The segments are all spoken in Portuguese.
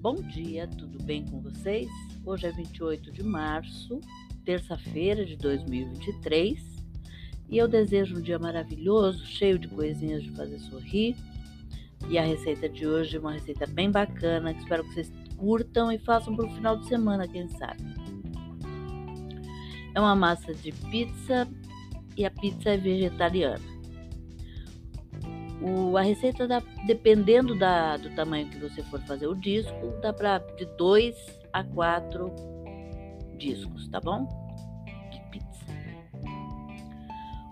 Bom dia, tudo bem com vocês? Hoje é 28 de março, terça-feira de 2023, e eu desejo um dia maravilhoso, cheio de coisinhas de fazer sorrir. E a receita de hoje é uma receita bem bacana, que espero que vocês curtam e façam para o final de semana, quem sabe. É uma massa de pizza e a pizza é vegetariana. O, a receita dá, dependendo da, do tamanho que você for fazer o disco, dá para de 2 a 4 discos, tá bom? De pizza.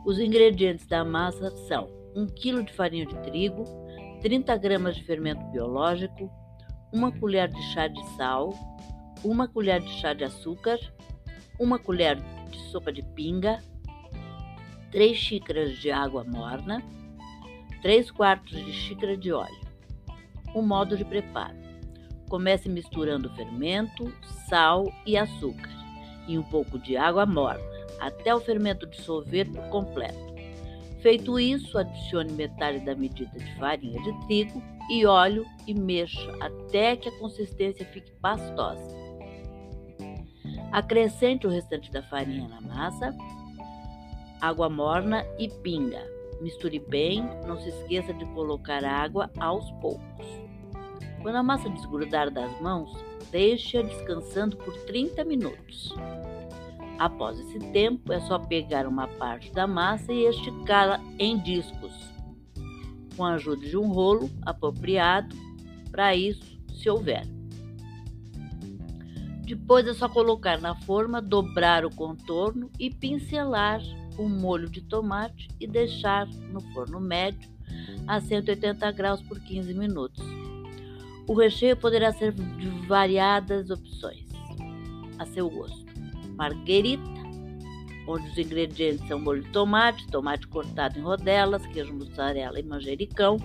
Os ingredientes da massa são 1 kg de farinha de trigo, 30 gramas de fermento biológico, uma colher de chá de sal, uma colher de chá de açúcar, uma colher de sopa de pinga, 3 xícaras de água morna, 3 quartos de xícara de óleo. O modo de preparo: comece misturando fermento, sal e açúcar e um pouco de água morna até o fermento dissolver por completo. Feito isso, adicione metade da medida de farinha de trigo e óleo e mexa até que a consistência fique pastosa. Acrescente o restante da farinha na massa, água morna e pinga Misture bem, não se esqueça de colocar água aos poucos. Quando a massa desgrudar das mãos, deixe-a descansando por 30 minutos. Após esse tempo, é só pegar uma parte da massa e esticá-la em discos, com a ajuda de um rolo apropriado para isso, se houver. Depois é só colocar na forma, dobrar o contorno e pincelar um molho de tomate e deixar no forno médio a 180 graus por 15 minutos. O recheio poderá ser de variadas opções, a seu gosto. Marguerita, onde os ingredientes são molho de tomate, tomate cortado em rodelas, queijo mussarela e manjericão,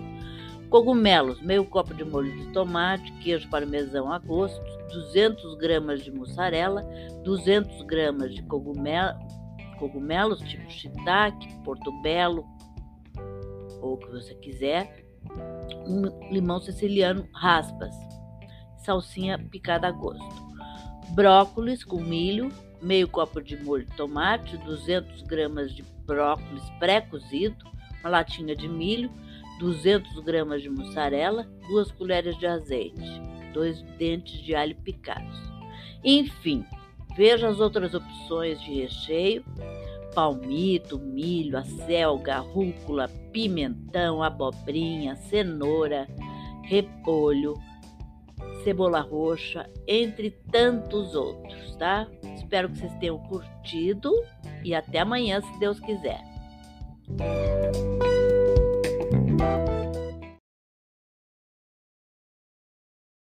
cogumelos, meio copo de molho de tomate, queijo parmesão a gosto, 200 gramas de mussarela, 200 gramas de cogumelo, cogumelos tipo shiitake, portobello ou o que você quiser, um limão siciliano raspas, salsinha picada a gosto, brócolis com milho, meio copo de molho de tomate, 200 gramas de brócolis pré-cozido, uma latinha de milho, 200 gramas de mussarela, duas colheres de azeite, dois dentes de alho picados. Enfim, Veja as outras opções de recheio: palmito, milho, acelga, rúcula, pimentão, abobrinha, cenoura, repolho, cebola roxa, entre tantos outros, tá? Espero que vocês tenham curtido e até amanhã, se Deus quiser.